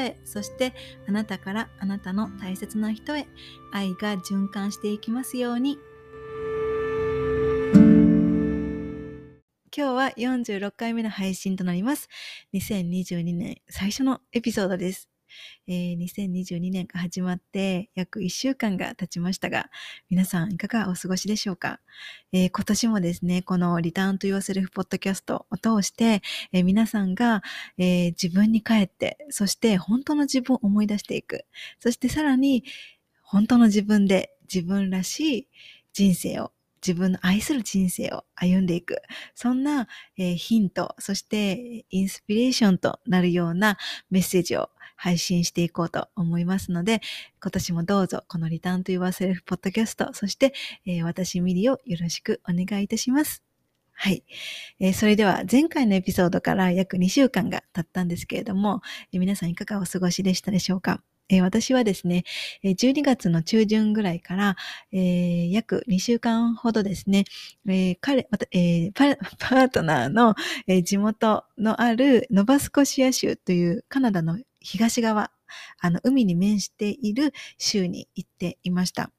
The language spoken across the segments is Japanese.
へそしてあなたからあなたの大切な人へ愛が循環していきますように今日は46回目の配信となります。2022年最初のエピソードです。えー、2022年が始まって約1週間が経ちましたが、皆さんいかがお過ごしでしょうか、えー、今年もですね、このリターンと言わせるポッドキャストを通して、えー、皆さんが、え自分に帰って、そして本当の自分を思い出していく。そしてさらに、本当の自分で自分らしい人生を自分の愛する人生を歩んでいく。そんな、えー、ヒント、そしてインスピレーションとなるようなメッセージを配信していこうと思いますので、今年もどうぞこのリターンと言わせるポッドキャスト、そして、えー、私ミリをよろしくお願いいたします。はい、えー、それでは前回のエピソードから約2週間が経ったんですけれども、えー、皆さんいかがお過ごしでしたでしょうか、私はですね、12月の中旬ぐらいから、えー、約2週間ほどですね、えー、彼、えー、パートナーの、地元のあるノバスコシア州というカナダの東側、あの、海に面している州に行っていました。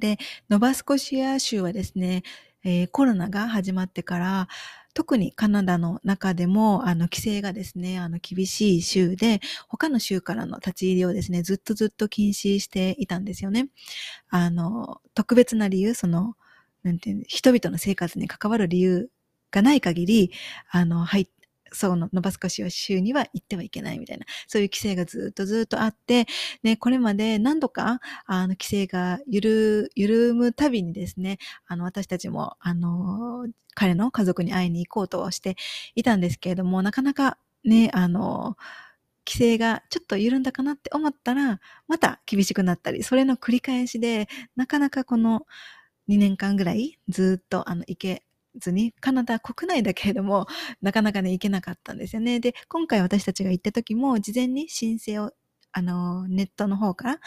で、ノバスコシア州はですね、えー、コロナが始まってから、特にカナダの中でも、あの、規制がですね、あの、厳しい州で、他の州からの立ち入りをですね、ずっとずっと禁止していたんですよね。あの、特別な理由、その、なんていう、人々の生活に関わる理由がない限り、あの、入っそのノバスコシオ州には行ってはいけないみたいな、そういう規制がずっとずっとあって、ね、これまで何度か、あの、規制がゆる、緩むたびにですね、あの、私たちも、あの、彼の家族に会いに行こうとしていたんですけれども、なかなかね、あの、規制がちょっと緩んだかなって思ったら、また厳しくなったり、それの繰り返しで、なかなかこの2年間ぐらいずっとあの行けずに、カナダ国内だけれども、なかなかね、行けなかったんですよね。で、今回私たちが行った時も、事前に申請を、あの、ネットの方から、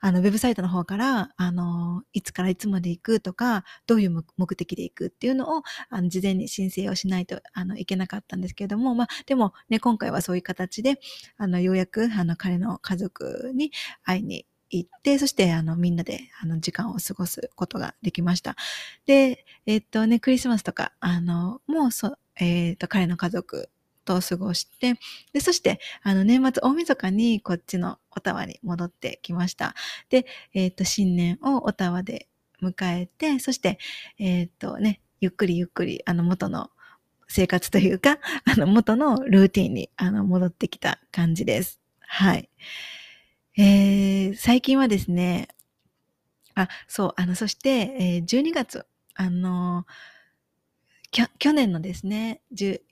あの、ウェブサイトの方から、あの、いつからいつまで行くとか、どういう目的で行くっていうのを、あの、事前に申請をしないと、あの、いけなかったんですけれども、まあ、でもね、今回はそういう形で、あの、ようやく、あの、彼の家族に会いに行って、そしてあのみんなであの時間を過ごすことができました。で、えっとね、クリスマスとか、あの、もうそ、えっと、彼の家族と過ごして、で、そして、あの、年末大晦日にこっちのオタワに戻ってきました。で、えっと、新年をオタワで迎えて、そして、えっとね、ゆっくりゆっくり、あの、元の生活というか、あの、元のルーティンに、あの、戻ってきた感じです。はい。えー、最近はですね、あ、そう、あの、そして、えー、12月、あの、去年のですね、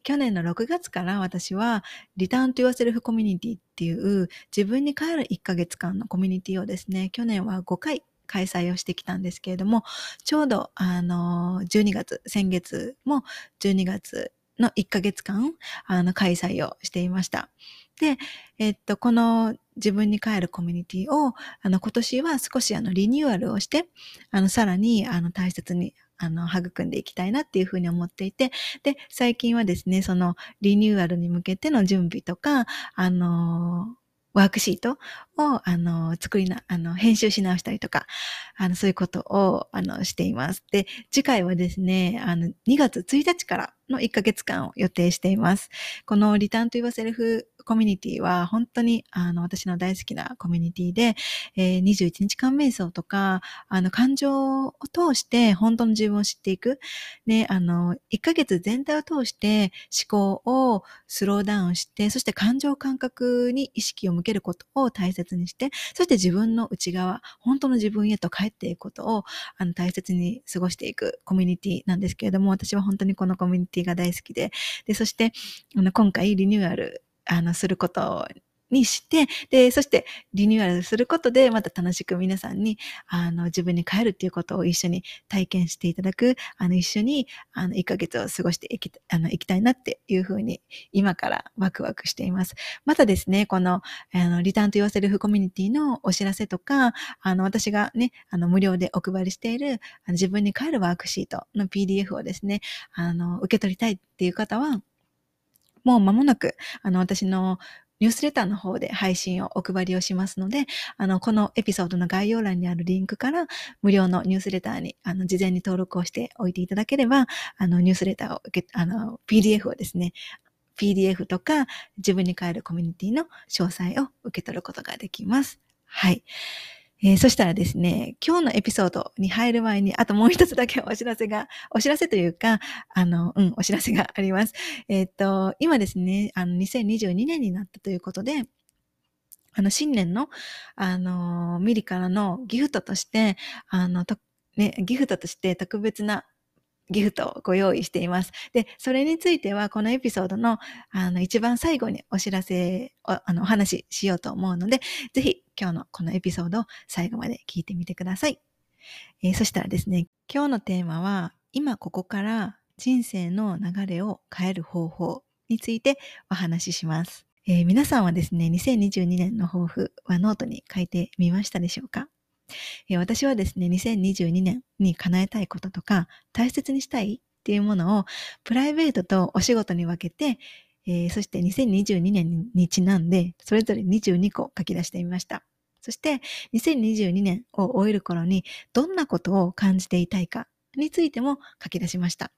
去年の6月から私は、リターンと言わせるフコミュニティっていう自分に帰る1ヶ月間のコミュニティをですね、去年は5回開催をしてきたんですけれども、ちょうどあの、12月、先月も12月の1ヶ月間、あの、開催をしていました。で、えっと、この自分に帰るコミュニティを、あの、今年は少しあの、リニューアルをして、あの、さらに、あの、大切に、あの、育んでいきたいなっていうふうに思っていて、で、最近はですね、その、リニューアルに向けての準備とか、あの、ワークシートを、あの、作りな、あの、編集し直したりとか、あの、そういうことを、あの、しています。で、次回はですね、あの、2月1日からの1ヶ月間を予定しています。このリターンと言わセルフコミュニティは本当にあの私の大好きなコミュニティで、えー、21日間瞑想とか、あの感情を通して本当の自分を知っていく。ね、あの、1ヶ月全体を通して思考をスローダウンして、そして感情感覚に意識を向けることを大切にして、そして自分の内側、本当の自分へと帰っていくことをあの大切に過ごしていくコミュニティなんですけれども、私は本当にこのコミュニティティが大好きで、で、そして、あの、今回リニューアル、あの、することにして、で、そしてリニューアルすることで、また楽しく皆さんに、あの、自分に帰るっていうことを一緒に体験していただく、あの、一緒に、あの、1ヶ月を過ごしていき、あの、いきたいなっていうふうに、今からワクワクしています。またですね、この、あの、リターンと言わせるフコミュニティのお知らせとか、あの、私がね、あの、無料でお配りしている、自分に帰るワークシートの PDF をですね、あの、受け取りたいっていう方は、もう間もなく、あの、私のニュースレターの方で配信をお配りをしますので、あの、このエピソードの概要欄にあるリンクから無料のニュースレターに、あの、事前に登録をしておいていただければ、あの、ニュースレターを受け、あの、PDF をですね、PDF とか自分に変えるコミュニティの詳細を受け取ることができます。はい。えー、そしたらですね、今日のエピソードに入る前に、あともう一つだけお知らせが、お知らせというか、あの、うん、お知らせがあります。えっ、と、今ですね、あの、2022年になったということで、あの、新年の、あの、ミリからのギフトとして、あの、ね、ギフトとして特別なギフトをご用意しています。で、それについては、このエピソードの、あの、一番最後にお知らせ、あの、お話ししようと思うので、ぜひ、今日のこのエピソードを最後まで聞いてみてください。えー、そしたらですね、今日のテーマは、今ここから人生の流れを変える方法についてお話しします。えー、皆さんはですね、2022年の抱負はノートに書いてみましたでしょうか？私はですね、2022年に叶えたいこととか、大切にしたいっていうものを、プライベートとお仕事に分けて、えー、そして2022年にちなんで、それぞれ22個書き出してみました。そして、2022年を終える頃に、どんなことを感じていたいかについても書き出しました。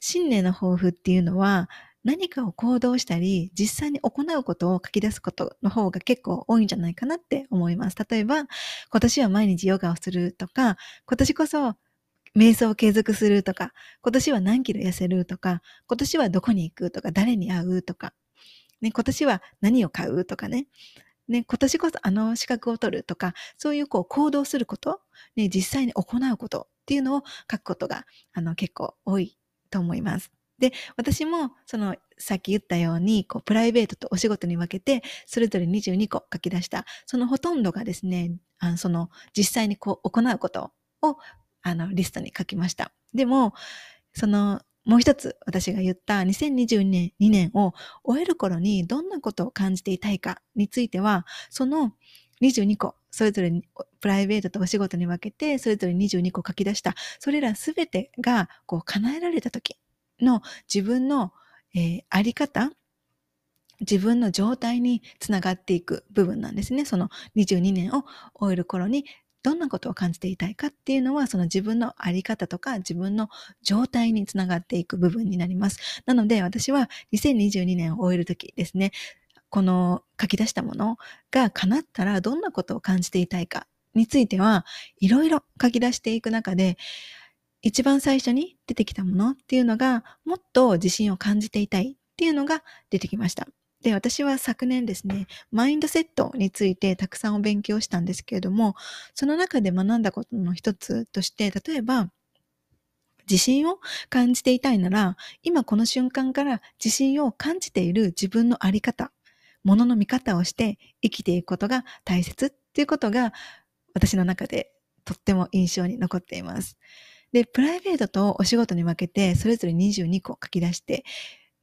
新年の抱負っていうのは、何かを行動したり、実際に行うことを書き出すことの方が結構多いんじゃないかなって思います。例えば、今年は毎日ヨガをするとか、今年こそ瞑想を継続するとか、今年は何キロ痩せるとか、今年はどこに行くとか、誰に会うとか、ね、今年は何を買うとかね。ね、今年こそあの資格を取るとか、そういうこう行動すること、ね、実際に行うことっていうのを書くことが、あの結構多いと思います。で、私も、その、さっき言ったように、こう、プライベートとお仕事に分けて、それぞれ22個書き出した。そのほとんどがですね、あのその、実際にこう、行うことを、あの、リストに書きました。でも、その、もう一つ私が言った2022年 ,2 年を終える頃にどんなことを感じていたいかについては、その22個、それぞれプライベートとお仕事に分けて、それぞれ22個書き出した、それらすべてがこう叶えられた時の自分の、えー、あり方、自分の状態につながっていく部分なんですね。その22年を終える頃にどんなことを感じていたいかっていうのは、その自分のあり方とか自分の状態につながっていく部分になります。なので私は2022年を終えるときですね、この書き出したものが叶ったらどんなことを感じていたいかについては、いろいろ書き出していく中で、一番最初に出てきたものっていうのが、もっと自信を感じていたいっていうのが出てきました。で、私は昨年ですね、マインドセットについてたくさんお勉強したんですけれども、その中で学んだことの一つとして、例えば、自信を感じていたいなら、今この瞬間から自信を感じている自分のあり方、ものの見方をして生きていくことが大切っていうことが私の中でとっても印象に残っています。で、プライベートとお仕事に分けて、それぞれ22個書き出して、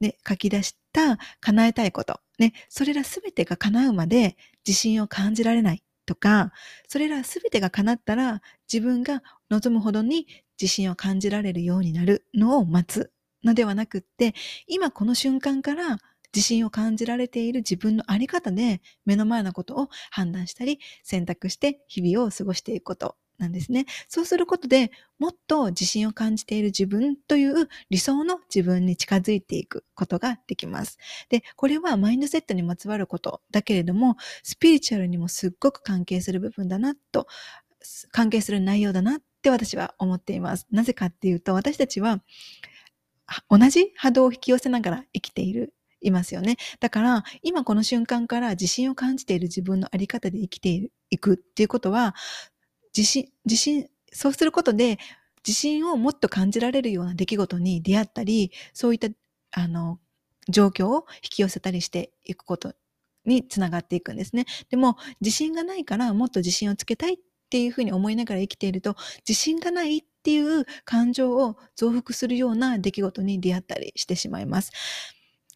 ね、書き出した叶えたいこと、ね、それらすべてが叶うまで自信を感じられないとか、それらすべてが叶ったら自分が望むほどに自信を感じられるようになるのを待つのではなくって、今この瞬間から自信を感じられている自分のあり方で目の前のことを判断したり選択して日々を過ごしていくこと。なんですね。そうすることでもっと自信を感じている自分という理想の自分に近づいていくことができます。で、これはマインドセットにまつわることだけれども、スピリチュアルにもすっごく関係する部分だなと、関係する内容だなって私は思っています。なぜかっていうと、私たちは同じ波動を引き寄せながら生きているいますよね。だから、今この瞬間から自信を感じている自分のあり方で生きていくっていうことは、自信、自信、そうすることで、自信をもっと感じられるような出来事に出会ったり、そういった、あの、状況を引き寄せたりしていくことにつながっていくんですね。でも、自信がないからもっと自信をつけたいっていうふうに思いながら生きていると、自信がないっていう感情を増幅するような出来事に出会ったりしてしまいます。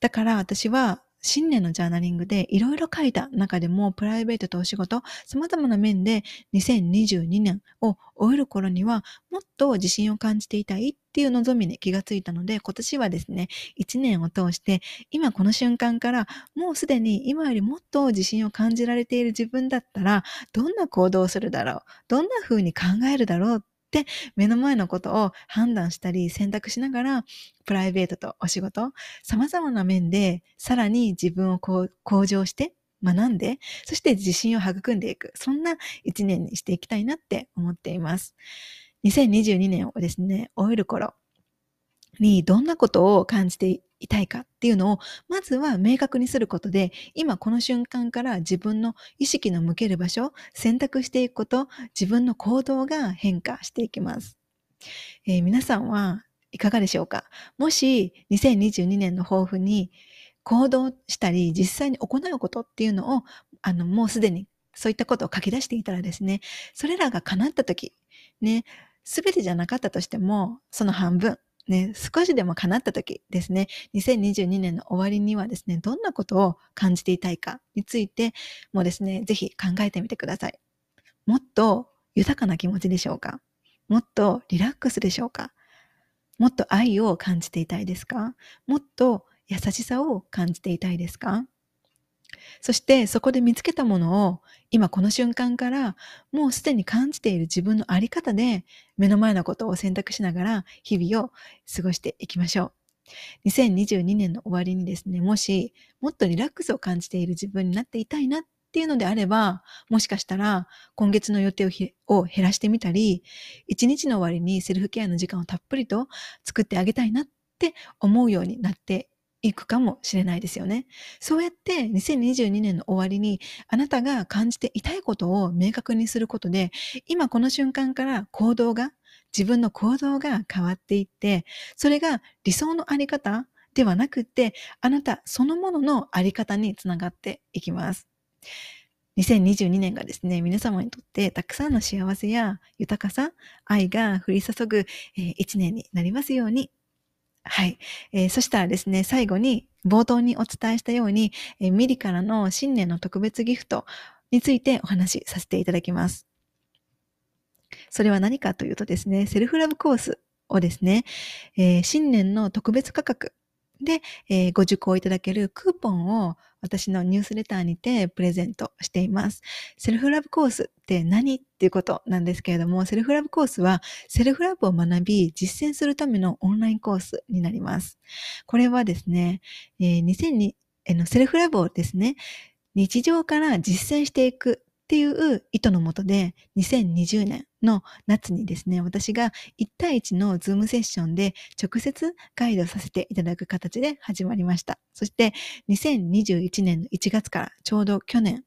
だから私は新年のジャーナリングでいろいろ書いた中でもプライベートとお仕事、様々な面で2022年を終える頃にはもっと自信を感じていたいっていう望みに気がついたので今年はですね、1年を通して今この瞬間からもうすでに今よりもっと自信を感じられている自分だったらどんな行動をするだろうどんな風に考えるだろうって目の前のことを判断したり選択しながらプライベートとお仕事様々な面でさらに自分を向上して学んでそして自信を育んでいく。そんな一年にしていきたいなって思っています。2022年をですね終える頃にどんなことを感じていたいかっていうのを、まずは明確にすることで、今この瞬間から自分の意識の向ける場所、選択していくこと、自分の行動が変化していきます。えー、皆さんはいかがでしょうか？もし2022年の抱負に行動したり実際に行うことっていうのをあのもうすでにそういったことを書き出していたらですねそれらが叶った時ね全てじゃなかったとしてもその半分ね、少しでも叶った時ですね、2022年の終わりにはですね、どんなことを感じていたいかについてもですね、ぜひ考えてみてください。もっと豊かな気持ちでしょうか？もっとリラックスでしょうか？もっと愛を感じていたいですか？もっと優しさを感じていたいですか？そしてそこで見つけたものを今この瞬間からもうすでに感じている自分のあり方で目の前のことを選択しながら日々を過ごしていきましょう。2022年の終わりにですね、もしもっとリラックスを感じている自分になっていたいなっていうのであれば、もしかしたら今月の予定を減らしてみたり、一日の終わりにセルフケアの時間をたっぷりと作ってあげたいなって思うようになっていくかもしれないですよね。そうやって2022年の終わりにあなたが感じていたいことを明確にすることで、今この瞬間から行動が、自分の行動が変わっていって、それが理想のあり方ではなくって、あなたそのもののあり方につながっていきます。2022年がですね、皆様にとってたくさんの幸せや豊かさ、愛が降り注ぐ、えー、一年になりますようにはい。えー、そしたらですね、最後に冒頭にお伝えしたように、えー、ミリからの新年の特別ギフトについてお話しさせていただきます。それは何かというとですね、セルフラブコースをですね、えー、新年の特別価格で、えー、ご受講いただけるクーポンを私のニュースレターにてプレゼントしています。セルフラブコースって何っていうことなんですけれども、セルフラブコースはセルフラブを学び実践するためのオンラインコースになります。これはですね、えー、2002えのセルフラブをですね、日常から実践していくっていう意図のもとで、2020年の夏にですね、私が1対1のズームセッションで直接ガイドさせていただく形で始まりました。そして、2021年の1月からちょうど去年、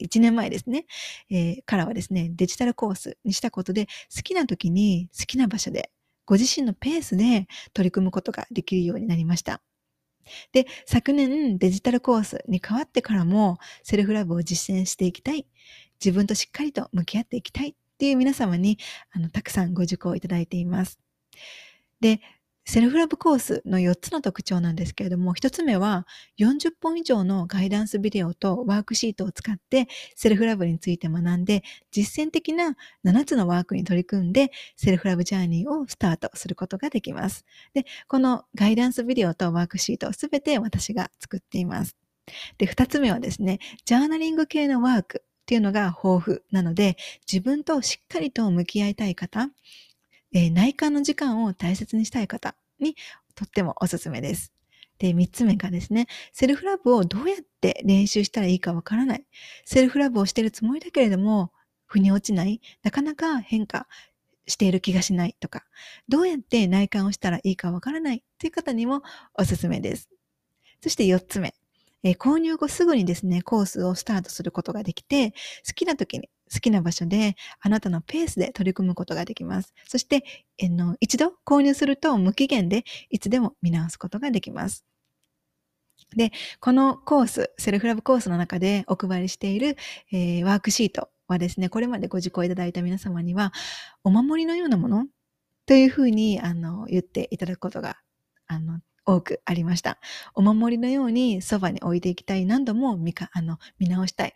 1年前ですね、えー、からはですね、デジタルコースにしたことで、好きな時に好きな場所で、ご自身のペースで取り組むことができるようになりました。で、昨年デジタルコースに変わってからもセルフラブを実践していきたい。自分としっかりと向き合っていきたいっていう皆様にあのたくさんご受講いただいています。で、セルフラブコースの4つの特徴なんですけれども、1つ目は40本以上のガイダンスビデオとワークシートを使ってセルフラブについて学んで、実践的な7つのワークに取り組んで、セルフラブジャーニーをスタートすることができます。で、このガイダンスビデオとワークシートすべて私が作っています。で、2つ目はですね、ジャーナリング系のワークっていうのが豊富なので、自分としっかりと向き合いたい方、えー、内観の時間を大切にしたい方にとってもおすすめです。で、三つ目がですね、セルフラブをどうやって練習したらいいかわからない。セルフラブをしているつもりだけれども、腑に落ちない。なかなか変化している気がしないとか、どうやって内観をしたらいいかわからないという方にもおすすめです。そして四つ目。えー、購入後すぐにですね、コースをスタートすることができて、好きな時に好きな場所であなたのペースで取り組むことができます。そして、えの一度購入すると無期限でいつでも見直すことができます。で、このコース、セルフラブコースの中でお配りしている、えー、ワークシートはですね、これまでご受講いただいた皆様には、お守りのようなものというふうにあの言っていただくことがあの多くありました。お守りのようにそばに置いていきたい。何度も見かあの見直したい。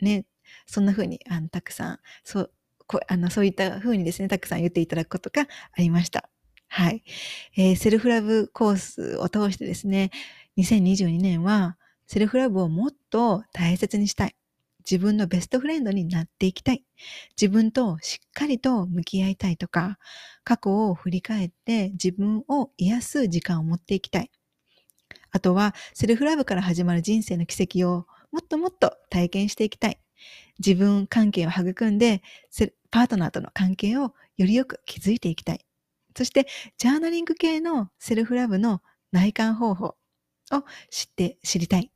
ね、そんなふうにあのたくさん、そうこあのそういったふうにですね、たくさん言っていただくことがありました。はい。えー、セルフラブコースを通してですね、2022年はセルフラブをもっと大切にしたい。自分のベストフレンドになっていきたい。自分としっかりと向き合いたいとか、過去を振り返って自分を癒す時間を持っていきたい。あとは、セルフラブから始まる人生の奇跡をもっともっと体験していきたい。自分関係を育んで、パートナーとの関係をよりよく築いていきたい。そして、ジャーナリング系のセルフラブの内観方法を知って知りたい。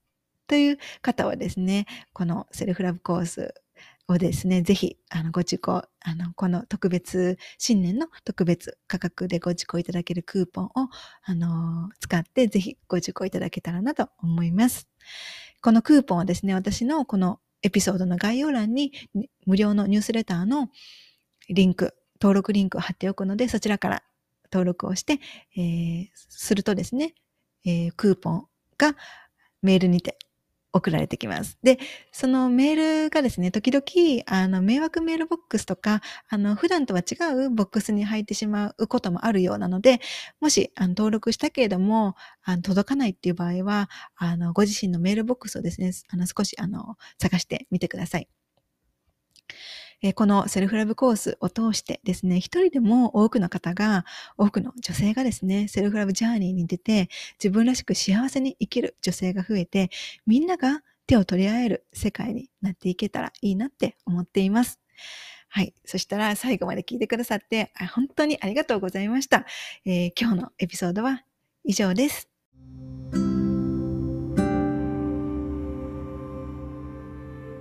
という方はですね、このセルフラブコースをですね、ぜひ、あの、ご受講、あの、この特別、新年の特別価格でご受講いただけるクーポンを、あの、使って、ぜひご受講いただけたらなと思います。このクーポンはですね、私のこのエピソードの概要欄に、無料のニュースレターのリンク、登録リンクを貼っておくので、そちらから登録をして、えー、するとですね、えー、クーポンがメールにて送られてきます。で、そのメールがですね、時々、あの、迷惑メールボックスとか、あの、普段とは違うボックスに入ってしまうこともあるようなので、もし、あの、登録したけれども、あの、届かないっていう場合は、あの、ご自身のメールボックスをですね、あの、少し、あの、探してみてください。えこのセルフラブコースを通してですね、一人でも多くの方が、多くの女性がですね、セルフラブジャーニーに出て、自分らしく幸せに生きる女性が増えて、みんなが手を取り合える世界になっていけたらいいなって思っています。はい。そしたら最後まで聞いてくださって本当にありがとうございました。えー、今日のエピソードは以上です。